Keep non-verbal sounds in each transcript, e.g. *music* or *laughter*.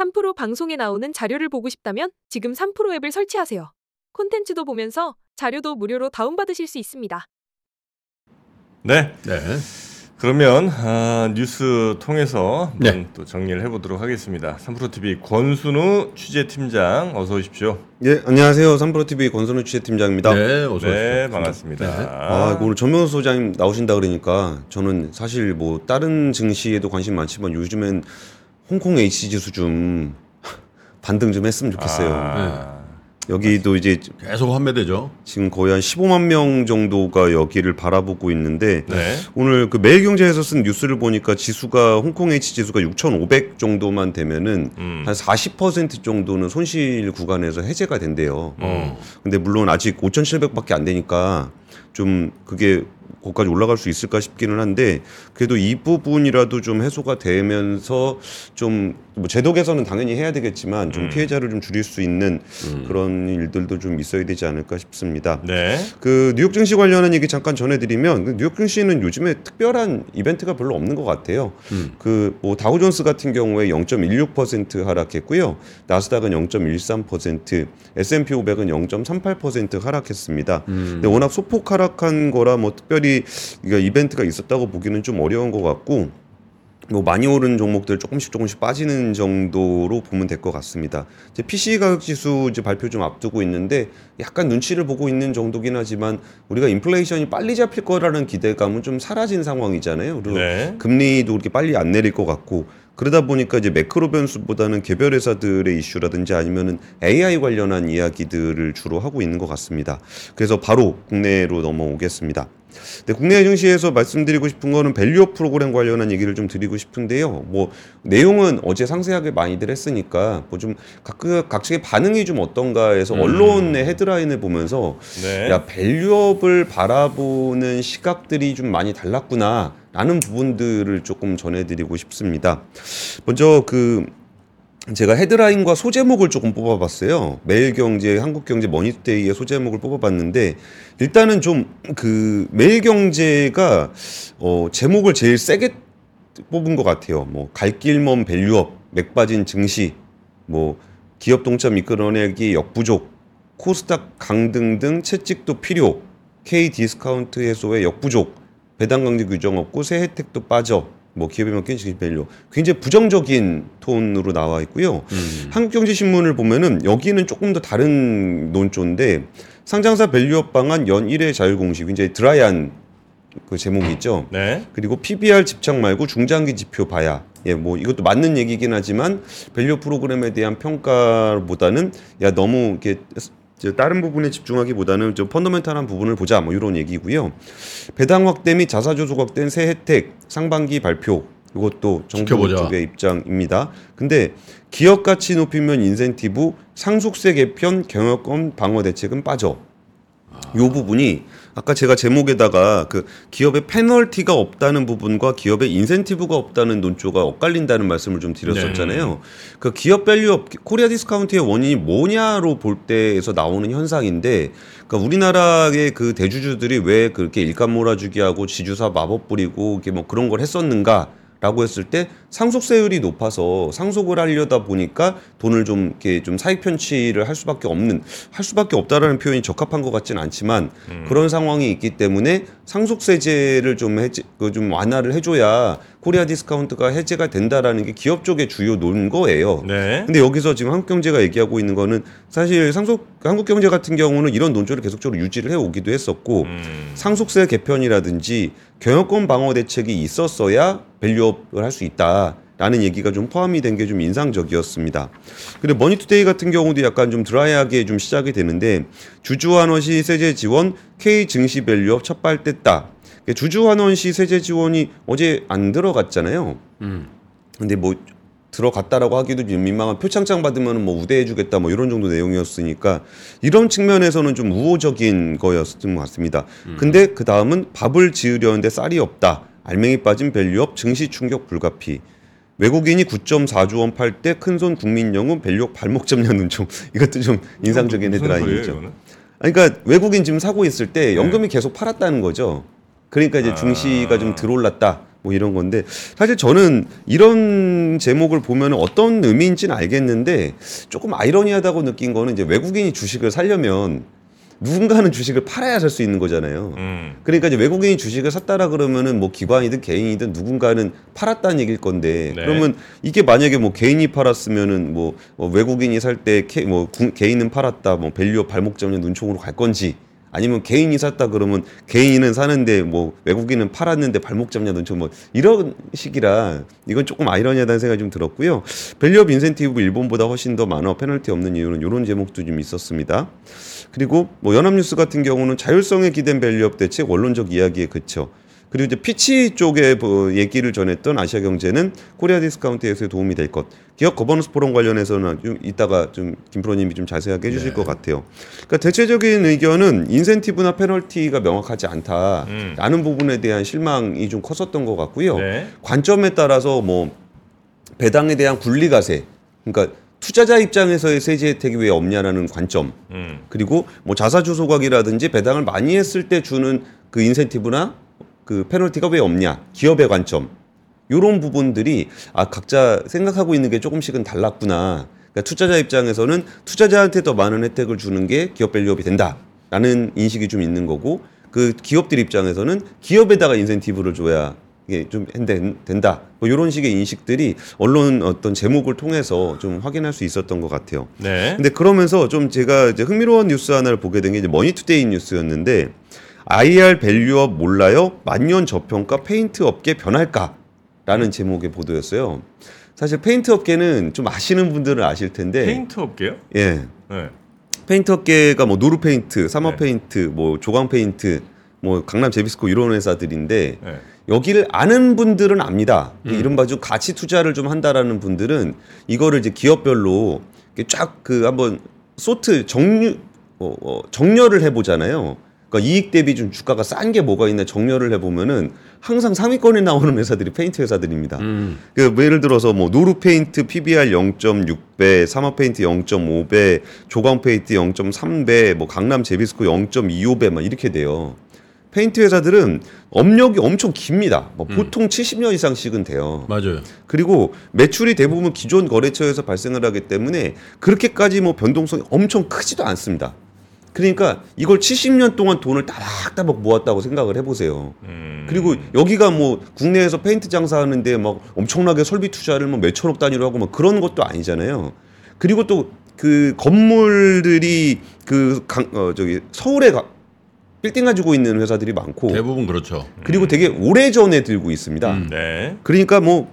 3프로 방송에 나오는 자료를 보고 싶다면 지금 3프로 앱을 설치하세요. 콘텐츠도 보면서 자료도 무료로 다운받으실 수 있습니다. 네. 네. 그러면 아, 뉴스 통해서 네. 한번 또 정리를 해보도록 하겠습니다. 3프로 TV 권순우 취재팀장 어서 오십시오. 예, 안녕하세요. 삼프로 TV 권선우 취재팀장입니다. 네, 어서 오십시오. 네, 반갑습니다. 네. 아, 오늘 전명호 소장님 나오신다 그러니까 저는 사실 뭐 다른 증시에도 관심 많지만 요즘엔 홍콩 H 지수 좀 반등 좀 했으면 좋겠어요. 아, 여기도 이제 계속 환매되죠. 지금 거의 한 15만 명 정도가 여기를 바라보고 있는데 네. 오늘 그 매일경제에서 쓴 뉴스를 보니까 지수가 홍콩 H 지수가 6,500 정도만 되면은 음. 한40% 정도는 손실 구간에서 해제가 된대요. 어. 근데 물론 아직 5,700밖에 안 되니까 좀 그게 거기까지 올라갈 수 있을까 싶기는 한데 그래도 이 부분이라도 좀 해소가 되면서 좀 뭐 제도 개선은 당연히 해야 되겠지만 좀 피해자를 좀 줄일 수 있는 그런 일들도 좀 있어야 되지 않을까 싶습니다. 네. 그 뉴욕 증시 관련한 얘기 잠깐 전해드리면 그 뉴욕 증시는 요즘에 특별한 이벤트가 별로 없는 것 같아요. 그뭐 다우존스 같은 경우에 0.16% 하락했고요. 나스닥은 0.13%, S&P 500은 0.38% 하락했습니다. 근데 워낙 소폭 하락한 거라 뭐 특별히 이벤트가 있었다고 보기는 좀 어려운 것 같고. 뭐 많이 오른 종목들 조금씩 조금씩 빠지는 정도로 보면 될 것 같습니다. 이제 PC 가격 지수 이제 발표 좀 앞두고 있는데 약간 눈치를 보고 있는 정도긴 하지만 우리가 인플레이션이 빨리 잡힐 거라는 기대감은 좀 사라진 상황이잖아요. 그리고 네. 금리도 그렇게 빨리 안 내릴 것 같고 그러다 보니까 이제 매크로 변수보다는 개별 회사들의 이슈라든지 아니면은 AI 관련한 이야기들을 주로 하고 있는 것 같습니다. 그래서 바로 국내로 넘어오겠습니다. 네, 국내 증시에서 말씀드리고 싶은 거는 value up 프로그램 관련한 얘기를 좀 드리고 싶은데요. 뭐 내용은 어제 상세하게 많이들 했으니까 뭐 좀 각 각측의 반응이 좀 어떤가 해서 언론의 헤드라인을 보면서 네. 야 value up을 바라보는 시각들이 좀 많이 달랐구나. 라는 부분들을 조금 전해드리고 싶습니다. 먼저 그 제가 헤드라인과 소제목을 조금 뽑아봤어요. 매일경제, 한국경제, 머니투데이의 소제목을 뽑아봤는데 일단은 좀 그 매일경제가 어 제목을 제일 세게 뽑은 것 같아요. 뭐 갈길먼 value up, 맥빠진 증시, 뭐 기업 동참 이끌어내기 역부족, 코스닥 강등 등 채찍도 필요, K 디스카운트 해소에 역부족, 배당 강제 규정 없고 세 혜택도 빠져. 뭐 기업에 맡긴 증시 value 굉장히 부정적인 톤으로 나와 있고요. 한국경제신문을 보면은 여기는 조금 더 다른 논조인데 상장사 value up 방안 연 1회 자율공시 이제 dry한 그 제목이 있죠. 네. 그리고 PBR 집착 말고 중장기 지표 봐야. 예, 뭐 이것도 맞는 얘기긴 하지만 value 프로그램에 대한 평가보다는 야 너무 이렇게 다른 부분에 집중하기보다는 좀 fundamental한 부분을 보자 뭐 이런 얘기고요. 배당 확대 및 자사주 소각 땐 세 혜택 상반기 발표 이것도 정부 지켜보자. 쪽의 입장입니다. 근데 기업 가치 높이면 인센티브, 상속세 개편, 경영권 방어 대책은 빠져. 요 부분이 아까 제가 제목에다가 그 기업의 페널티가 없다는 부분과 기업의 인센티브가 없다는 논조가 엇갈린다는 말씀을 좀 드렸었잖아요. 그 기업 value up 코리아 디스카운트의 원인이 뭐냐로 볼 때에서 나오는 현상인데 그러니까 우리나라의 그 대주주들이 왜 그렇게 일감 몰아주기 하고 지주사 마법 부리고 이게 뭐 그런 걸 했었는가? 라고 했을 때 상속세율이 높아서 상속을 하려다 보니까 돈을 좀 이렇게 좀 사익 편취를 할 수밖에 없는 할 수밖에 없다라는 표현이 적합한 것 같지는 않지만 그런 상황이 있기 때문에 상속세제를 좀 해제 그좀 완화를 해줘야 코리아 디스카운트가 해제가 된다라는 게 기업 쪽의 주요 논거예요. 네. 근데 여기서 지금 한국 경제가 얘기하고 있는 거는 사실 상속 한국 경제 같은 경우는 이런 논조를 계속적으로 유지를 해 오기도 했었고 음. 상속세 개편이라든지 경영권 방어 대책이 있었어야 value up을 할 수 있다 라는 얘기가 좀 포함이 된 게 좀 인상적이었습니다. 그리고 머니투데이 같은 경우도 약간 좀 dry하게 좀 시작이 되는데 주주환원시 세제 지원 K 증시 value up 첫발 뗐다. 주주환원시 세제 지원이 어제 안 들어갔잖아요. 근데 뭐 들어갔다라고 하기도 좀 민망한 표창장 받으면 뭐 우대해주겠다 뭐 이런 정도 내용이었으니까 이런 측면에서는 좀 우호적인 거였던 것 같습니다. 근데 그 다음은 밥을 지으려는데 쌀이 없다. 알맹이 빠진 value up 증시 충격 불가피. 외국인이 9.4조 원 팔 때 큰손 국민연금 value up 발목 잡냐는 좀 *laughs* 이것도 좀 인상적인 헤드라인이죠. 아니, 그러니까 외국인 지금 사고 있을 때 연금이 계속 팔았다는 거죠. 그러니까 이제 증시가 좀 들어올랐다. 뭐 이런 건데 사실 저는 이런 제목을 보면 어떤 의미인지는 알겠는데 조금 아이러니하다고 느낀 거는 이제 외국인이 주식을 살려면 누군가는 주식을 팔아야 살 수 있는 거잖아요. 음. 그러니까 이제 외국인이 주식을 샀다라 그러면은 뭐 기관이든 개인이든 누군가는 팔았다는 얘기일 건데 네. 그러면 이게 만약에 뭐 개인이 팔았으면은 뭐, 뭐 외국인이 살 때 뭐 개인은 팔았다 뭐 value up 발목 잡는 눈총으로 갈 건지 아니면 개인이 샀다 그러면 개인은 사는데 뭐 외국인은 팔았는데 발목 잡냐 눈총 뭐 이런 식이라 이건 조금 아이러니하다는 생각이 좀 들었고요. value up 인센티브 일본보다 훨씬 더 많아 페널티 없는 이유는 이런 제목도 좀 있었습니다. 그리고 뭐 연합뉴스 같은 경우는 자율성에 기댄 value up 대책 원론적 이야기에 그쳐. 그리고 이제 피치 쪽에 뭐 얘기를 전했던 아시아 경제는 코리아 디스카운트에서의 도움이 될 것. 기업 거버넌스 포럼 관련해서는 좀 이따가 좀 김프로님이 좀 자세하게 해주실 네. 것 같아요. 그러니까 대체적인 의견은 인센티브나 페널티가 명확하지 않다라는 부분에 대한 실망이 좀 컸었던 것 같고요. 네. 관점에 따라서 뭐 배당에 대한 분리과세, 그러니까 투자자 입장에서의 세제 혜택이 왜 없냐라는 관점, 음. 그리고 뭐 자사주 소각이라든지 배당을 많이 했을 때 주는 그 인센티브나 그 페널티가 왜 없냐 기업의 관점 요런 부분들이 아 각자 생각하고 있는 게 조금씩은 달랐구나 그러니까 투자자 입장에서는 투자자한테 더 많은 혜택을 주는 게 기업 value up이 된다라는 인식이 좀 있는 거고 그 기업들 입장에서는 기업에다가 인센티브를 줘야 이게 좀 된- 된다 뭐 이런 식의 인식들이 언론 어떤 제목을 통해서 좀 확인할 수 있었던 것 같아요. 네. 근데 그러면서 좀 제가 이제 흥미로운 뉴스 하나를 보게 된 게 이제 머니투데이 뉴스였는데 IR value-up 몰라요? 만년 저평가 페인트 업계 변할까?라는 제목의 보도였어요. 사실 페인트 업계는 좀 아시는 분들은 아실 텐데 페인트 업계요? 예. 네. 페인트 업계가 뭐 노루 페인트, 삼화 네. 페인트, 뭐 조광 페인트, 뭐 강남 제비스코 이런 회사들인데 네. 여기를 아는 분들은 압니다. 음. 이른바 좀 가치 투자를 좀 한다라는 분들은 이거를 이제 기업별로 쫙 그 한번 sort 정류 어, 어, 정렬을 해보잖아요. 그러니까 이익 대비 좀 주가가 싼 게 뭐가 있나 정렬을 해보면은 항상 상위권에 나오는 회사들이 페인트 회사들입니다. 그뭐 예를 들어서 뭐 노루 페인트 PBR 0.6배, 삼화 페인트 0.5배, 조광 페인트 0.3배, 뭐 강남 제비스코 0.25배 막 이렇게 돼요. 페인트 회사들은 업력이 엄청 깁니다. 뭐 보통 70년 이상씩은 돼요. 맞아요. 그리고 매출이 대부분 기존 거래처에서 발생을 하기 때문에 그렇게까지 뭐 변동성이 엄청 크지도 않습니다. 그러니까 이걸 70년 동안 돈을 따박따박 모았다고 생각을 해보세요. 음. 그리고 여기가 뭐 국내에서 페인트 장사하는데 막 엄청나게 설비 투자를 뭐 몇천억 단위로 하고 막 그런 것도 아니잖아요. 그리고 또 그 건물들이 그 강, 어, 저기 서울에 가, 빌딩 가지고 있는 회사들이 많고 대부분 그렇죠. 그리고 되게 오래 전에 들고 있습니다. 음. 네. 그러니까 뭐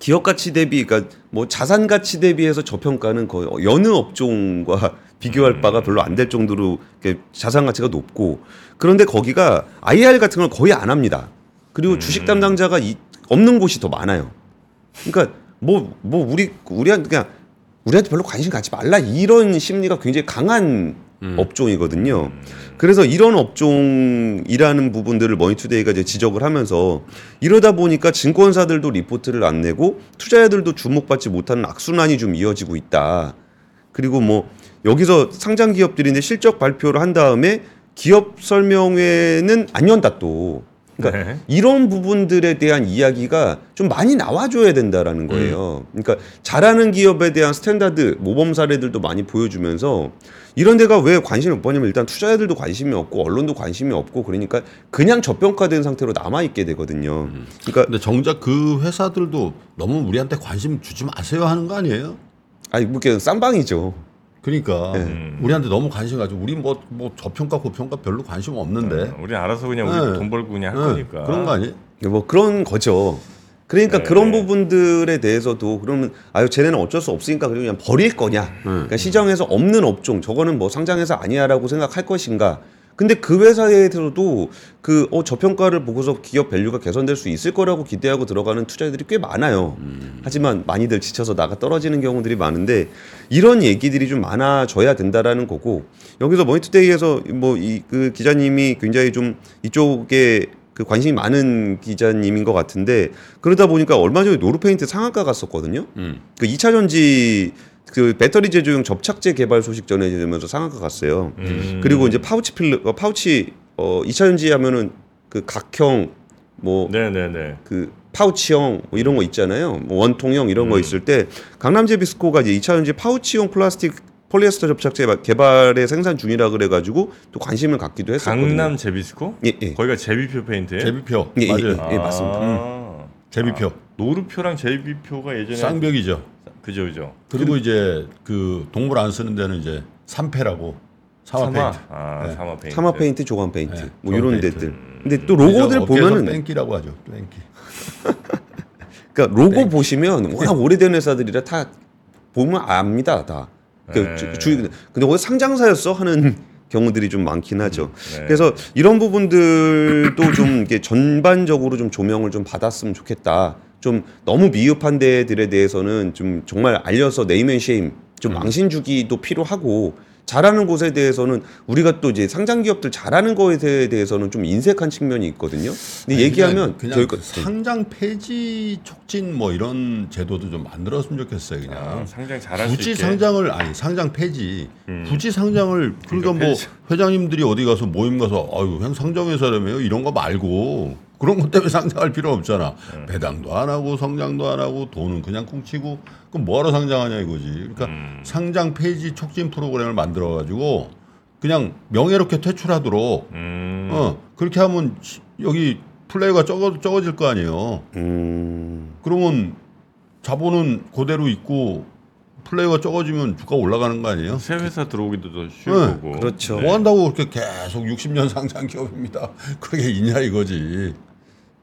기업 가치 대비, 그러니까 뭐 자산 가치 대비해서 저평가는 거의 여느 업종과 비교할 바가 별로 안 될 정도로 자산 가치가 높고 그런데 거기가 IR 같은 걸 거의 안 합니다. 그리고 주식 담당자가 이, 없는 곳이 더 많아요. 그러니까 뭐뭐 우리 우리한테 그냥 우리한테 별로 관심 갖지 말라 이런 심리가 굉장히 강한 업종이거든요. 그래서 이런 업종이라는 부분들을 머니투데이가 이제 지적을 하면서 이러다 보니까 증권사들도 리포트를 안 내고 투자자들도 주목받지 못하는 악순환이 좀 이어지고 있다. 그리고 뭐 여기서 상장 기업들인데 실적 발표를 한 다음에 기업 설명회는 안 연다 또. 그러니까 네. 이런 부분들에 대한 이야기가 좀 많이 나와줘야 된다라는 거예요. 그러니까 잘하는 기업에 대한 standard 모범 사례들도 많이 보여주면서 이런 데가 왜 관심이 못 받냐면 일단 투자자들도 관심이 없고 언론도 관심이 없고 그러니까 그냥 저평가된 상태로 남아 있게 되거든요. 그러니까 근데 정작 그 회사들도 너무 우리한테 관심 주지 마세요 하는 거 아니에요? 아니 뭐 그냥 쌍방이죠. 그러니까 네. 우리한테 너무 관심 가지고 우리 뭐 뭐 저평가 고평가 별로 관심 없는데 우리 알아서 그냥 우리 네. 돈 벌고 그냥 할 네, 거니까. 그런 거 아니에요? 뭐 그런 거죠. 그러니까 네. 그런 부분들에 대해서도 그러면 아유 쟤네는 어쩔 수 없으니까 그냥 그냥 버릴 거냐. 그러니까 시장에서 없는 업종 저거는 뭐 상장회사 아니야라고 생각할 것인가. 근데 그 회사에서도 그 어, 저평가를 보고서 기업 value가 개선될 수 있을 거라고 기대하고 들어가는 투자자들이 꽤 많아요. 하지만 많이들 지쳐서 나가 떨어지는 경우들이 많은데 이런 얘기들이 좀 많아져야 된다라는 거고 여기서 머니투데이에서 뭐 이 그 기자님이 굉장히 좀 이쪽에 그 관심이 많은 기자님인 것 같은데 그러다 보니까 얼마 전에 노루페인트 상한가 갔었거든요. 음. 그 2차 전지 그 배터리 제조용 접착제 개발 소식 전해지면서 상한가 갔어요. 음. 그리고 이제 파우치 필러 어, 파우치 어 2차 전지 하면은 그 각형 뭐 네네네. 그 pouch형 뭐 이런 거 있잖아요. 뭐 원통형 이런 거 음. 있을 때 강남 제비스코가 이제 2차 전지 pouch형 플라스틱 폴리에스터 접착제 개발에 생산 중이라 그래가지고 또 관심을 갖기도 했었거든요. 강남 제비스코? 예, 예. 거기가 제비표 페인트예요? 제비표 예, 예, 맞아요. 예. 맞습니다. 아. 제비표 아, 노루표랑 제비표가 예전에 쌍벽이죠. 그죠 그죠. 그리고 이제 그 동물 안 쓰는 데는 이제 삼화라고 삼화, 페인트. 아 네. 삼화 페인트. 삼화 페인트, 조광 페인트 네, 뭐 조광 이런 페인트. 데들. 근데 또 로고들 보면은 뺑기라고 하죠. 뺑기. *laughs* 그러니까 로고 보시면 워낙 오래된 회사들이라 다 보면 압니다 다. 그 네. 주, 주- 근데 어디 상장사였어 하는 경우들이 좀 많긴 하죠. 네. 그래서 이런 부분들도 좀 이게 전반적으로 좀 조명을 좀 받았으면 좋겠다. 좀 너무 미흡한 데들에 대해서는 좀 정말 알려서 name and shame 좀 망신 주기도 필요하고 잘하는 곳에 대해서는 우리가 또 이제 상장 기업들 잘하는 거에 대해서는 좀 인색한 측면이 있거든요. 근데 아니, 얘기하면 그냥, 그냥 그 상장 폐지 촉진 뭐 이런 제도도 좀 만들었으면 좋겠어요. 그냥 아, 상장 잘할 수 굳이 있게. 상장을 아니 상장 폐지 음. 굳이 상장을 그러니까, 그러니까 뭐 폐지. 회장님들이 어디 가서 모임 가서 아유 그냥 상장회사라며요 이런 거 말고 그런 것 때문에 상장할 필요 없잖아 음. 배당도 안 하고 성장도 안 하고 돈은 그냥 쿵치고 그럼 뭐하러 상장하냐 이거지 그러니까 음. 상장 폐지 촉진 프로그램을 만들어 가지고 그냥 명예롭게 퇴출하도록 음. 어 그렇게 하면 시- 여기 플레이가 적어 적어질 거 아니에요 음, 그러면 자본은 그대로 있고 플레이가 적어지면 주가 올라가는 거 아니에요? 새 회사 들어오기도 더 쉬울 네, 거고. 그렇죠. 뭐 한다고 그렇게 계속 60년 *laughs* 상장 기업입니다. 그게 있냐 이거지.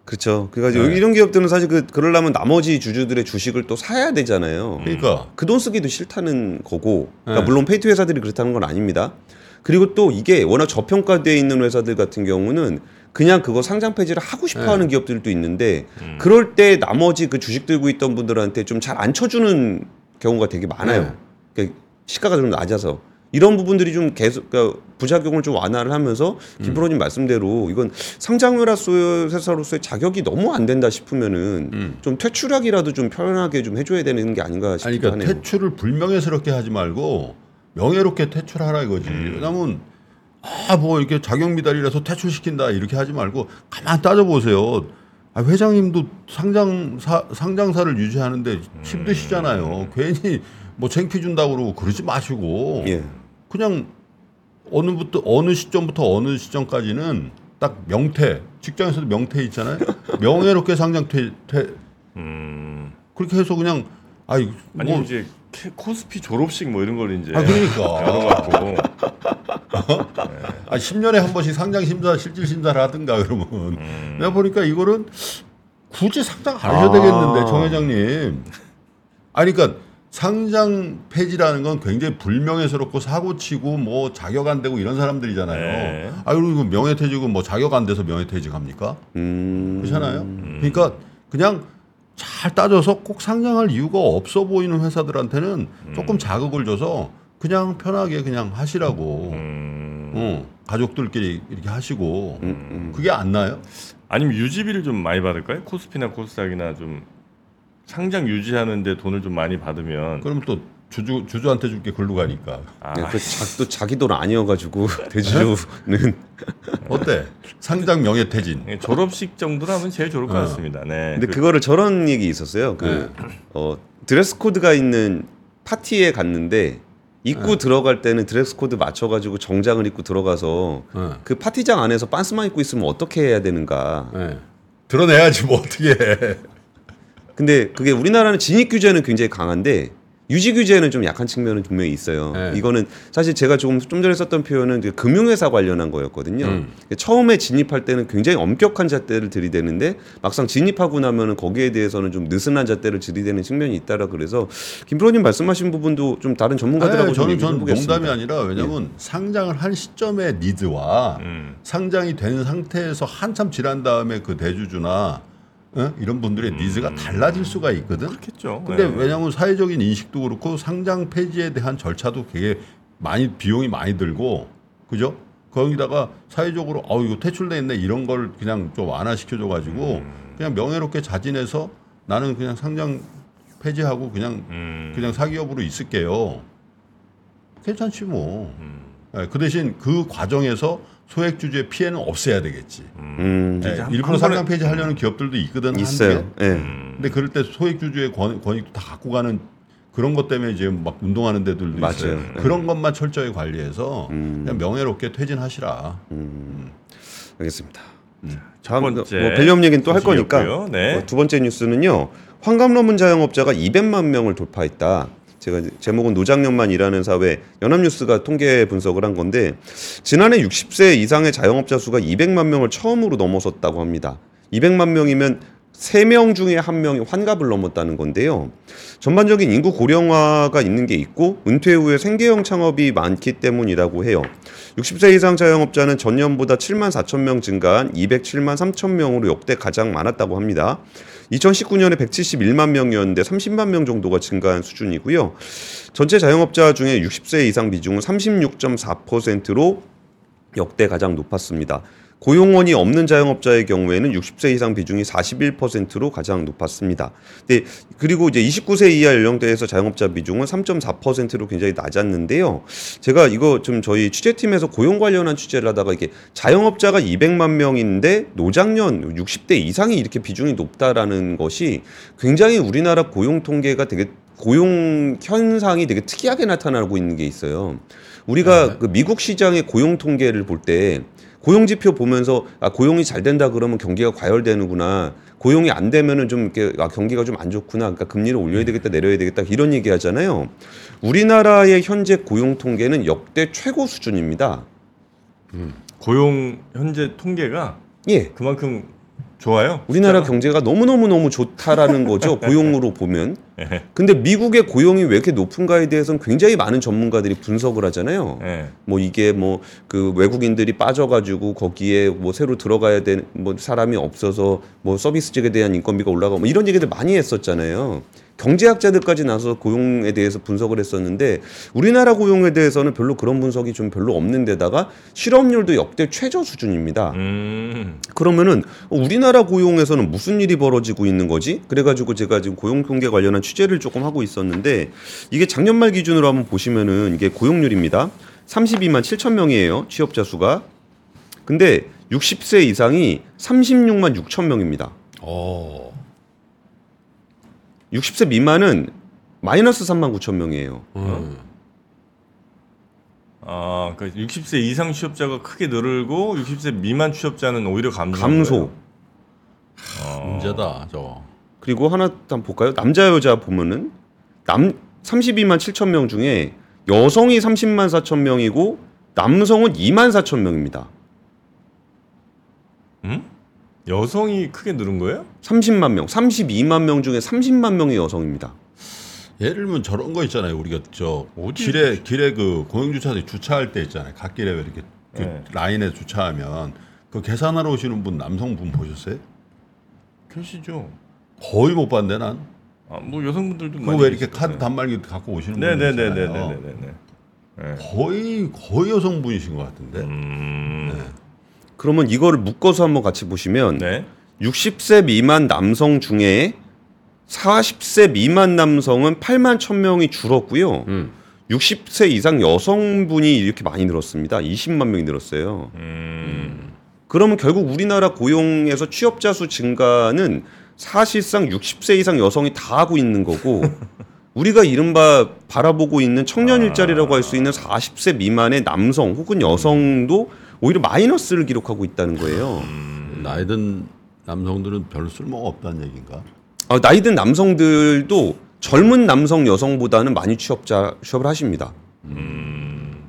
그렇죠. 그러니까 네. 이런 기업들은 사실 그 그러려면 나머지 주주들의 주식을 또 사야 되잖아요. 그러니까 그 돈 쓰기도 싫다는 거고. 그러니까 네. 물론 페인트 회사들이 그렇다는 건 아닙니다. 그리고 또 이게 워낙 저평가되어 있는 회사들 같은 경우는 그냥 그거 상장 폐지를 하고 싶어 네. 하는 기업들도 있는데 음. 그럴 때 나머지 그 주식 들고 있던 분들한테 좀 잘 안 쳐주는 경우가 되게 많아요. 네. 그러니까 시가가 좀 낮아서 이런 부분들이 좀 계속 그러니까 부작용을 좀 완화를 하면서 음. 김프로님 말씀대로 이건 상장회사 회사로서의 자격이 너무 안 된다 싶으면은 음. 좀 퇴출하기라도 좀 편하게 좀 해줘야 되는 게 아닌가 아니 싶기도 그러니까 하네요. 퇴출을 불명예스럽게 하지 말고 명예롭게 퇴출하라 이거지. 음. 왜냐면 아 뭐 이렇게 자격 미달이라서 퇴출시킨다 이렇게 하지 말고 가만 따져 보세요. 아, 회장님도 상장사 상장사를 유지하는데 힘드시잖아요. 괜히 뭐 챙피 준다고 그러고 그러지 마시고 예. 그냥 어느부터 어느 시점부터 어느 시점까지는 딱 명퇴 직장에서도 명퇴 있잖아요. *laughs* 명예롭게 상장 퇴, 퇴 음. 그렇게 해서 그냥 아이 아니 뭐 이제 캐- 코스피 졸업식 뭐 이런 걸 이제 아 그러니까 *laughs* *laughs* 아 10년에 한 번씩 상장 심사 실질 심사를 하든가 그러면 음. 내가 보니까 이거는 굳이 상장 안 하셔도 아. 되겠는데 정 회장님 아니 그러니까 상장 폐지라는 건 굉장히 불명예스럽고 사고치고 뭐 자격 안 되고 이런 사람들이잖아요. 네. 아 그리고 명예퇴직은 뭐 자격 안 돼서 명예퇴직합니까? 음. 그렇잖아요. 그러니까 그냥 잘 따져서 꼭 상장할 이유가 없어 보이는 회사들한테는 조금 자극을 줘서 그냥 편하게 그냥 하시라고. 음. 어, 가족들끼리 이렇게 하시고 음. 그게 안 나요? 아니면 유지비를 좀 많이 받을까요? 코스피나 코스닥이나 좀 상장 유지하는데 돈을 좀 많이 받으면 그러면 또 주주 주주한테 줄게 글로 가니까 아, 네, 그 자, 또 자기 돈 아니어가지고 *laughs* 대주주는 *laughs* 어때? 상장 명예퇴진. 예, 졸업식 정도로 하면 제일 좋을 것 어. 같습니다. 네. 근데 그- 그, 거를 저런 얘기 있었어요. 그 네. 어, dress code가 있는 파티에 갔는데 입구 들어갈 때는 dress code 맞춰가지고 정장을 입고 들어가서 어, 그 파티장 안에서 빤스만 입고 있으면 어떻게 해야 되는가? 예. 드러내야지 뭐 어떻게 해. 근데 그게 우리나라는 진입 규제는 굉장히 강한데 유지 규제는 좀 약한 측면은 분명히 있어요. 네. 이거는 사실 제가 조금 좀 전에 썼던 표현은 그 금융회사 관련한 거였거든요. 음. 처음에 진입할 때는 굉장히 엄격한 잣대를 들이대는데 막상 진입하고 나면은 거기에 대해서는 좀 느슨한 잣대를 들이대는 측면이 있다라 그래서 김프로님 말씀하신 부분도 좀 다른 전문가들하고 좀 저는 전 해보겠습니다. 농담이 아니라 왜냐면 상장을 한 시점의 니드와 음. 상장이 된 상태에서 한참 지난 다음에 그 대주주나 어? 이런 분들의 니즈가 달라질 수가 있거든. 그렇겠죠. 근데 네. 왜냐하면 사회적인 인식도 그렇고 상장 폐지에 대한 절차도 되게 많이 비용이 많이 들고 그죠? 거기다가 사회적으로 어 이거 퇴출돼 있네 이런 걸 그냥 좀 완화시켜줘 가지고 그냥 명예롭게 자진해서 나는 그냥 상장 폐지하고 그냥 음. 그냥 사기업으로 있을게요. 괜찮지 뭐. 음. 예, 그 대신 그 과정에서 소액 주주의 피해는 없애야 되겠지. 음, 예, 이제 한- 일부러 상장 폐지 하려는 기업들도 있거든. 있어요. 예. 음. 근데 그럴 때 소액 주주의 권, 권익도 다 갖고 가는 그런 것 때문에 이제 막 운동하는 데들도 맞아요. 있어요. 네. 그런 것만 철저히 관리해서 음. 그냥 명예롭게 퇴진하시라. 알겠습니다. 첫 다음 번째 뭐 밸류업 얘기는 또 할 거니까. 네. 어, 두 번째 뉴스는요. 환갑 넘은 자영업자가 200만 명을 돌파했다. 제가 제목은 노장년만 일하는 사회 연합뉴스가 통계 분석을 한 건데 지난해 60세 이상의 자영업자 수가 200만 명을 처음으로 넘어섰다고 합니다. 200만 명이면 3명 중에 1명이 환갑을 넘었다는 건데요. 전반적인 인구 고령화가 있는 게 있고 은퇴 후에 생계형 창업이 많기 때문이라고 해요. 60세 이상 자영업자는 전년보다 7만 4천 명 증가한 207만 3천 명으로 역대 가장 많았다고 합니다. 2019년에 171만 명이었는데 30만 명 정도가 증가한 수준이고요. 전체 자영업자 중에 60세 이상 비중은 36.4%로 역대 가장 높았습니다. 고용원이 없는 자영업자의 경우에는 60세 이상 비중이 41%로 가장 높았습니다. 네, 그리고 이제 29세 이하 연령대에서 자영업자 비중은 3.4%로 굉장히 낮았는데요. 제가 이거 좀 저희 취재팀에서 고용 관련한 취재를 하다가 이게 자영업자가 200만 명인데 노장년 60대 이상이 이렇게 비중이 높다라는 것이 굉장히 우리나라 고용 통계가 되게 고용 현상이 되게 특이하게 나타나고 있는 게 있어요. 우리가 그 미국 시장의 고용 통계를 볼때 고용 지표 보면서 아 고용이 잘 된다 그러면 경기가 과열되는구나. 고용이 안 되면은 좀 이렇게 아 경기가 좀 안 좋구나. 그러니까 금리를 올려야 되겠다, 내려야 되겠다 이런 얘기 하잖아요. 우리나라의 현재 고용 통계는 역대 최고 수준입니다. 고용 현재 통계가 예. 그만큼 좋아요. 우리나라 숫자가? 경제가 너무너무너무 좋다라는 거죠. *laughs* 고용으로 보면. 예. 근데 미국의 고용이 왜 이렇게 높은가에 대해서는 굉장히 많은 전문가들이 분석을 하잖아요. 예. 뭐 이게 뭐 그 외국인들이 빠져가지고 거기에 뭐 새로 들어가야 되는 뭐 사람이 없어서 뭐 서비스직에 대한 인건비가 올라가고 뭐 이런 얘기들 많이 했었잖아요. 경제학자들까지 나서 고용에 대해서 분석을 했었는데 우리나라 고용에 대해서는 별로 그런 분석이 좀 별로 없는 데다가 실업률도 역대 최저 수준입니다. 음. 그러면은 우리나라 고용에서는 무슨 일이 벌어지고 있는 거지? 그래가지고 제가 지금 고용 통계 관련한 취재를 조금 하고 있었는데 이게 작년 말 기준으로 한번 보시면은 이게 고용률입니다. 32만 7천 명이에요 취업자 수가. 근데 60세 이상이 36만 6천 명입니다. 어. 60세 미만은 마이너스 3만 9천 명이에요. 음. 아, 그 60세 이상 취업자가 크게 늘고 60세 미만 취업자는 오히려 감소. 감소. 문제다 저거. 그리고 하나 더 한번 볼까요? 남자 여자 보면은 남 32만 7천 명 중에 여성이 30만 4천 명이고 남성은 2만 4천 명입니다. 음? 여성이 크게 늘은 거예요? 30만 명, 32만 명 중에 30만 명이 여성입니다. 예를 들면 저런 거 있잖아요. 우리가 저 어디 길에 길에 그 공영주차장에 주차할 때 있잖아요. 갓길에 왜 이렇게 그 네. 라인에 주차하면 그 계산하러 오시는 분 남성분 보셨어요? 계시죠. 거의 못 봤는데 난. 아, 뭐 여성분들도 그거 많이 왜 이렇게 계시죠. 카드 단말기 갖고 오시는 분 있잖아요. 네네네네네네네. 네. 거의 거의 여성분이신 것 같은데. 음. 네. 그러면 이거를 묶어서 한번 같이 보시면 네. 60세 미만 남성 중에 40세 미만 남성은 8만 1천 명이 줄었고요. 음. 60세 이상 여성분이 이렇게 많이 늘었습니다. 20만 명이 늘었어요. 음. 그러면 결국 우리나라 고용에서 취업자 수 증가는 사실상 60세 이상 여성이 다 하고 있는 거고 *laughs* 우리가 이른바 바라보고 있는 청년 일자리라고 할 수 있는 40세 미만의 남성 혹은 여성도 오히려 마이너스를 기록하고 있다는 거예요. 나이든 남성들은 별로 쓸모가 없다는 얘기인가? 아, 나이든 남성들도 젊은 남성 여성보다는 많이 취업자 취업을 하십니다.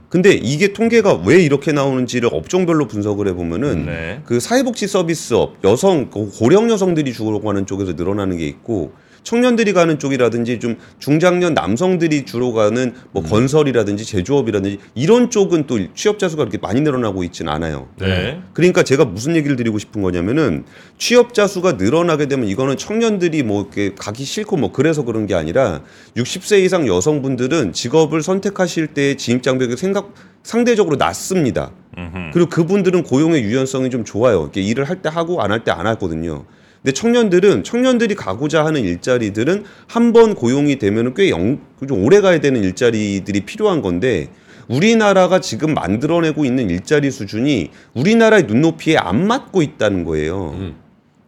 근데 이게 통계가 왜 이렇게 나오는지를 업종별로 분석을 해보면은 네. 그 사회복지 서비스업 여성 그 고령 여성들이 주로 가는 쪽에서 늘어나는 게 있고 청년들이 가는 쪽이라든지 좀 중장년 남성들이 주로 가는 뭐 건설이라든지 제조업이라든지 이런 쪽은 또 취업자 수가 그렇게 많이 늘어나고 있지는 않아요. 네. 그러니까 제가 무슨 얘기를 드리고 싶은 거냐면은 취업자 수가 늘어나게 되면 이거는 청년들이 뭐 이렇게 가기 싫고 뭐 그래서 그런 게 아니라 60세 이상 여성분들은 직업을 선택하실 때 진입 장벽이 생각 상대적으로 낮습니다. 음흠. 그리고 그분들은 고용의 유연성이 좀 좋아요. 이렇게 일을 할 때 하고 안 할 때 안 하거든요. 근데 청년들은 청년들이 가고자 하는 일자리들은 한 번 고용이 되면은 꽤 영, 좀 오래 가야 되는 일자리들이 필요한 건데 우리나라가 지금 만들어내고 있는 일자리 수준이 우리나라의 눈높이에 안 맞고 있다는 거예요. 음.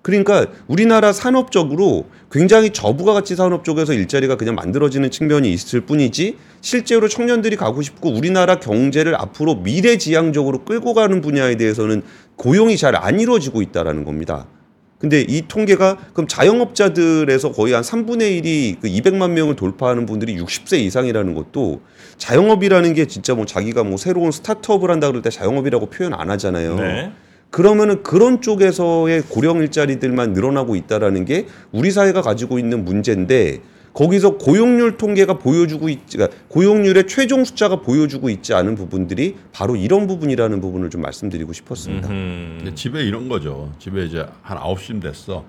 그러니까 우리나라 산업적으로 굉장히 저부가 가치 산업 쪽에서 일자리가 그냥 만들어지는 측면이 있을 뿐이지 실제로 청년들이 가고 싶고 우리나라 경제를 앞으로 미래지향적으로 끌고 가는 분야에 대해서는 고용이 잘 안 이루어지고 있다라는 겁니다. 근데 이 통계가 그럼 자영업자들에서 거의 한 3분의 1이 그 200만 명을 돌파하는 분들이 60세 이상이라는 것도 자영업이라는 게 진짜 뭐 자기가 뭐 새로운 스타트업을 한다 그럴 때 자영업이라고 표현 안 하잖아요. 네. 그러면은 그런 쪽에서의 고령 일자리들만 늘어나고 있다라는 게 우리 사회가 가지고 있는 문제인데 거기서 고용률 통계가 보여주고 있지, 그러니까 고용률의 최종 숫자가 보여주고 있지 않은 부분들이 바로 이런 부분이라는 부분을 좀 말씀드리고 싶었습니다. 음흠. 근데 집에 이런 거죠. 집에 이제 한 9시쯤 됐어.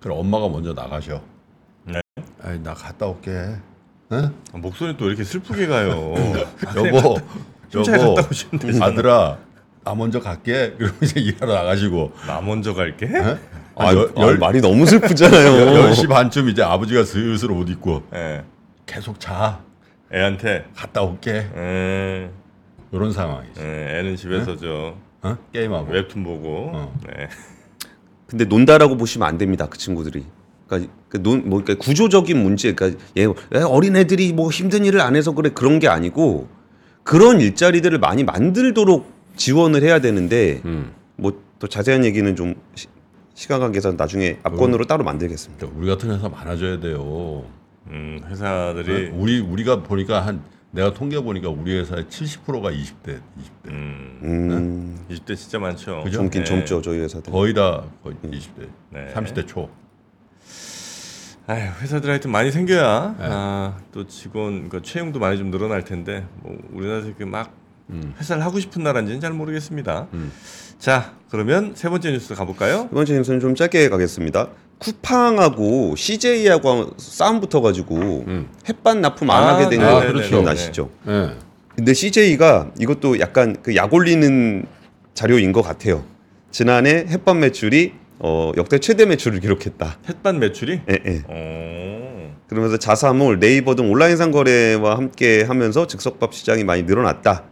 그럼 엄마가 먼저 나가셔. 네. 아이, 나 갔다 올게. 응? 아, 목소리 또 이렇게 슬프게 가요. *laughs* 여보, 잘 여보, 갔다 오시면 아들아, 나 먼저 갈게. 그리고 이제 일하러 나가시고. 나 먼저 갈게. 응? 아, 열- 아, 열- 말이 너무 슬프잖아요. 10시 반쯤 이제 아버지가 슬슬 옷 입고 예. 계속 자. 애한테. 갔다 올게. 예. 이런 상황이지. 예. 애는 집에서 저 어? 게임하고. 웹툰 보고. 어. 네. 근데 논다라고 보시면 안 됩니다. 그 친구들이. 그러니까 그 논, 뭐, 그러니까 구조적인 문제, 그러니까 얘 어린 애들이 뭐 힘든 일을 안 해서 그래 그런 게 아니고 그런 일자리들을 많이 만들도록 지원을 해야 되는데 음. 뭐또 자세한 얘기는 좀 시, 시간 관계상 나중에 앞권으로 따로 만들겠습니다. 우리 같은 회사 많아져야 돼요. 음, 회사들이 우리 우리가 보니까 한 내가 통계 보니까 우리 회사의 70%가 20대, 20대. 음, 음, 20대 진짜 많죠. 그죠? 젊긴 네. 젊죠 저희 회사들. 거의 다 거의 20대, 네. 30대 초. 아휴, 회사들 하여튼 많이 생겨야 네. 아, 또 직원 그 채용도 많이 좀 늘어날 텐데 뭐 우리나라에서 이렇게 막 음. 회사를 하고 싶은 나라인지는 잘 모르겠습니다. 음. 자, 그러면 세 번째 뉴스 가볼까요? 이번 주 뉴스는 좀 짧게 가겠습니다. 쿠팡하고 CJ하고 싸움 붙어가지고 음. 햇반 납품 안 아, 하게 된 네, 거 네, 네, 기억나시죠? 예. 근데 CJ가 이것도 약간 그 약 올리는 자료인 것 같아요. 지난해 햇반 매출이 어, 역대 최대 매출을 기록했다. 햇반 매출이 예, 예. 어. 그러면서 자사몰, 네이버 등 온라인 상거래와 함께 하면서 즉석밥 시장이 많이 늘어났다.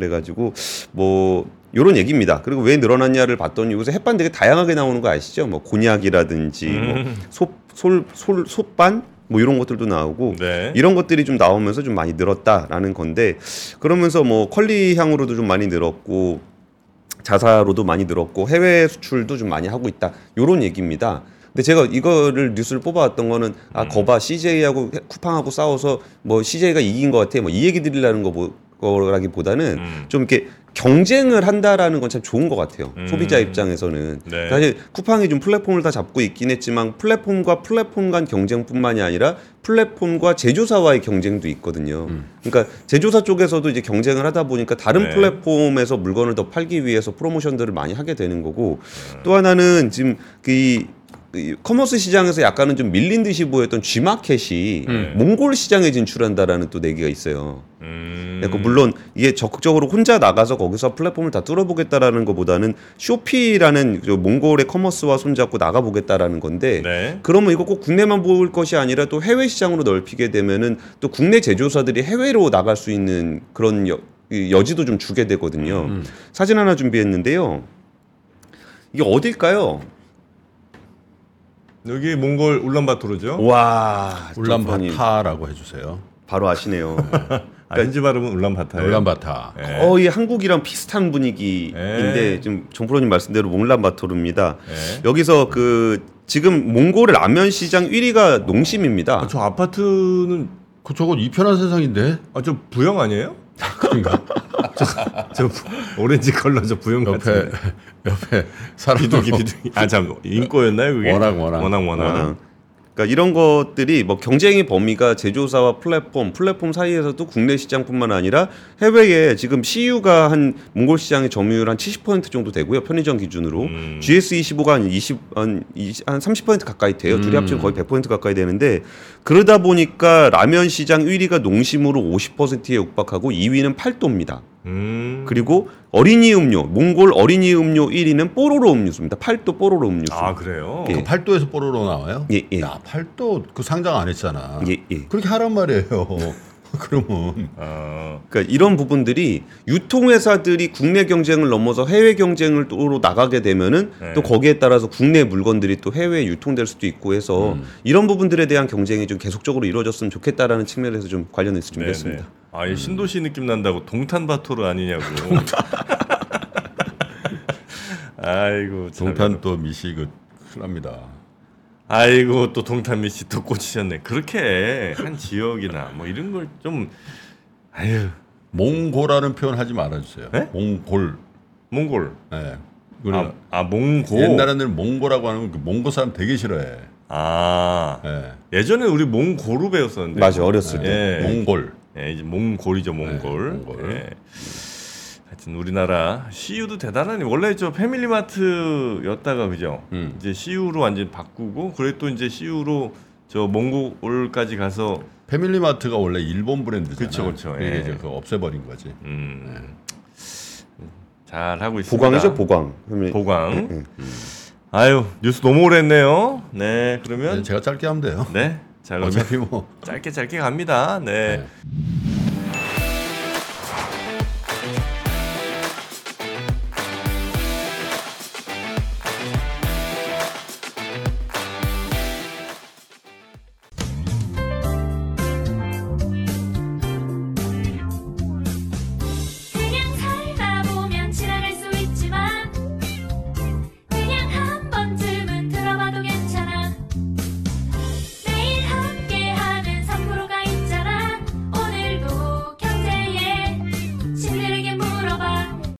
그래가지고 뭐 이런 얘기입니다. 그리고 왜 늘어났냐를 봤더니 요새 햇반 되게 다양하게 나오는 거 아시죠? 뭐 곤약이라든지 음. 뭐 소, 솔, 솔, 솥반 뭐 이런 것들도 나오고 네. 이런 것들이 좀 나오면서 좀 많이 늘었다라는 건데 그러면서 뭐 컬리 향으로도 좀 많이 늘었고 자사로도 많이 늘었고 해외 수출도 좀 많이 하고 있다 요런 얘기입니다. 근데 제가 이거를 뉴스를 뽑아왔던 거는 아 거봐 CJ하고 쿠팡하고 싸워서 뭐 CJ가 이긴 것 같아 뭐 이 얘기 드리려는 거 보- 거라기보다는 음. 좀 이렇게 경쟁을 한다라는 건 참 좋은 것 같아요 음. 소비자 입장에서는 네. 사실 쿠팡이 좀 플랫폼을 다 잡고 있긴 했지만 플랫폼과 플랫폼 간 경쟁뿐만이 아니라 플랫폼과 제조사와의 경쟁도 있거든요. 그러니까 제조사 쪽에서도 이제 경쟁을 하다 보니까 다른 네. 플랫폼에서 물건을 더 팔기 위해서 프로모션들을 많이 하게 되는 거고 또 하나는 지금 그 이- 이 커머스 시장에서 약간은 좀 밀린 듯이 보였던 G마켓이 몽골 시장에 진출한다라는 또 얘기가 있어요. 음. 그러니까 물론 이게 적극적으로 혼자 나가서 거기서 플랫폼을 다 뚫어보겠다라는 것보다는 쇼피라는 저 몽골의 커머스와 손잡고 나가보겠다라는 건데 네. 그러면 이거 꼭 국내만 볼 것이 아니라 또 해외 시장으로 넓히게 되면은 또 국내 제조사들이 해외로 나갈 수 있는 그런 여, 이 여지도 좀 주게 되거든요. 사진 하나 준비했는데요. 이게 어딜까요? 여기 몽골 울란바토르죠. 와, 울란바타라고 해주세요. 바로 아시네요. *laughs* 아, 현지 발음은 울란바타예요. 울란바타. 네. 거의 한국이랑 비슷한 분위기인데 네. 지금 정프로님 말씀대로 몽란바토르입니다. 네. 여기서 그 지금 몽골 라면 시장 1위가 농심입니다. 아, 저 아파트는 그 저건 이편한 세상인데. 아, 저 부영 아니에요? 그러니까 *laughs* 저 부- 오렌지 컬러 저 부영 옆에 같은데. 옆에 사람 비둘기 비둘기. 아, 참 인꼬였나요, 그게? 워낙, 워낙. 워낙 워낙. 워낙. 그러니까 이런 것들이 뭐 경쟁의 범위가 제조사와 플랫폼, 플랫폼 사이에서도 국내 시장뿐만 아니라 해외에 지금 CU가 한 몽골 시장의 점유율 한 70% 정도 되고요. 편의점 기준으로 음. GS25가 한 20, 한, 20, 한 30% 가까이 돼요. 둘이 음. 합치면 거의 100% 가까이 되는데 그러다 보니까 라면 시장 1위가 농심으로 50%에 육박하고 2위는 팔도입니다. 음. 그리고 어린이 음료, 몽골 어린이 음료 1위는 뽀로로 음료수입니다. 팔도 뽀로로 음료수. 아, 그래요? 예. 그 팔도에서 뽀로로 나와요? 예, 예. 야 팔도 그 상장 안 했잖아. 예, 예. 그렇게 하란 말이에요. *laughs* *laughs* 그러면 어, 그러니까 이런 부분들이 유통회사들이 국내 경쟁을 넘어서 해외 경쟁으로 나가게 되면은 네. 또 거기에 따라서 국내 물건들이 또 해외에 유통될 수도 있고 해서 음. 이런 부분들에 대한 경쟁이 좀 계속적으로 이루어졌으면 좋겠다라는 측면에서 좀 관련해서. 준비했습니다. 아, 이 신도시 느낌 난다고 동탄 바토르 아니냐고. *laughs* 아이고 참. 동탄 또 미시 그 큰납니다. 아이고 또 동탄 미 씨 또 꽂히셨네. 그렇게 한 지역이나 뭐 이런 걸 좀 아유 몽고라는 표현 하지 말아주세요. 네? 몽골. 몽골. 예. 아, 아 몽고. 옛날에는 몽고라고 하는 그 몽고 사람 되게 싫어해. 아 예. 예전에 우리 몽고로 배웠었는데. 맞아 어렸을 때. 예. 몽골. 예, 이제 몽골이죠, 몽골. 네, 몽골. 예. 하여튼 우리나라 CU도 대단하니 원래 저 패밀리마트였다가 그죠? 음. 이제 CU로 완전 바꾸고 그래 또 이제 CU로 저 몽골까지 가서 패밀리마트가 원래 일본 브랜드잖아. 그쵸, 그쵸. 이게 예. 이제 그 없애버린 거지. 음. 잘 하고 있습니다. 보광이죠 보광. 보광. 음. 아유 뉴스 너무 오래 했네요. 네 네, 그러면 제가 짧게 하면 돼요. 네. 자 그럼 어차피 뭐 짧게 짧게 갑니다. 네. 네.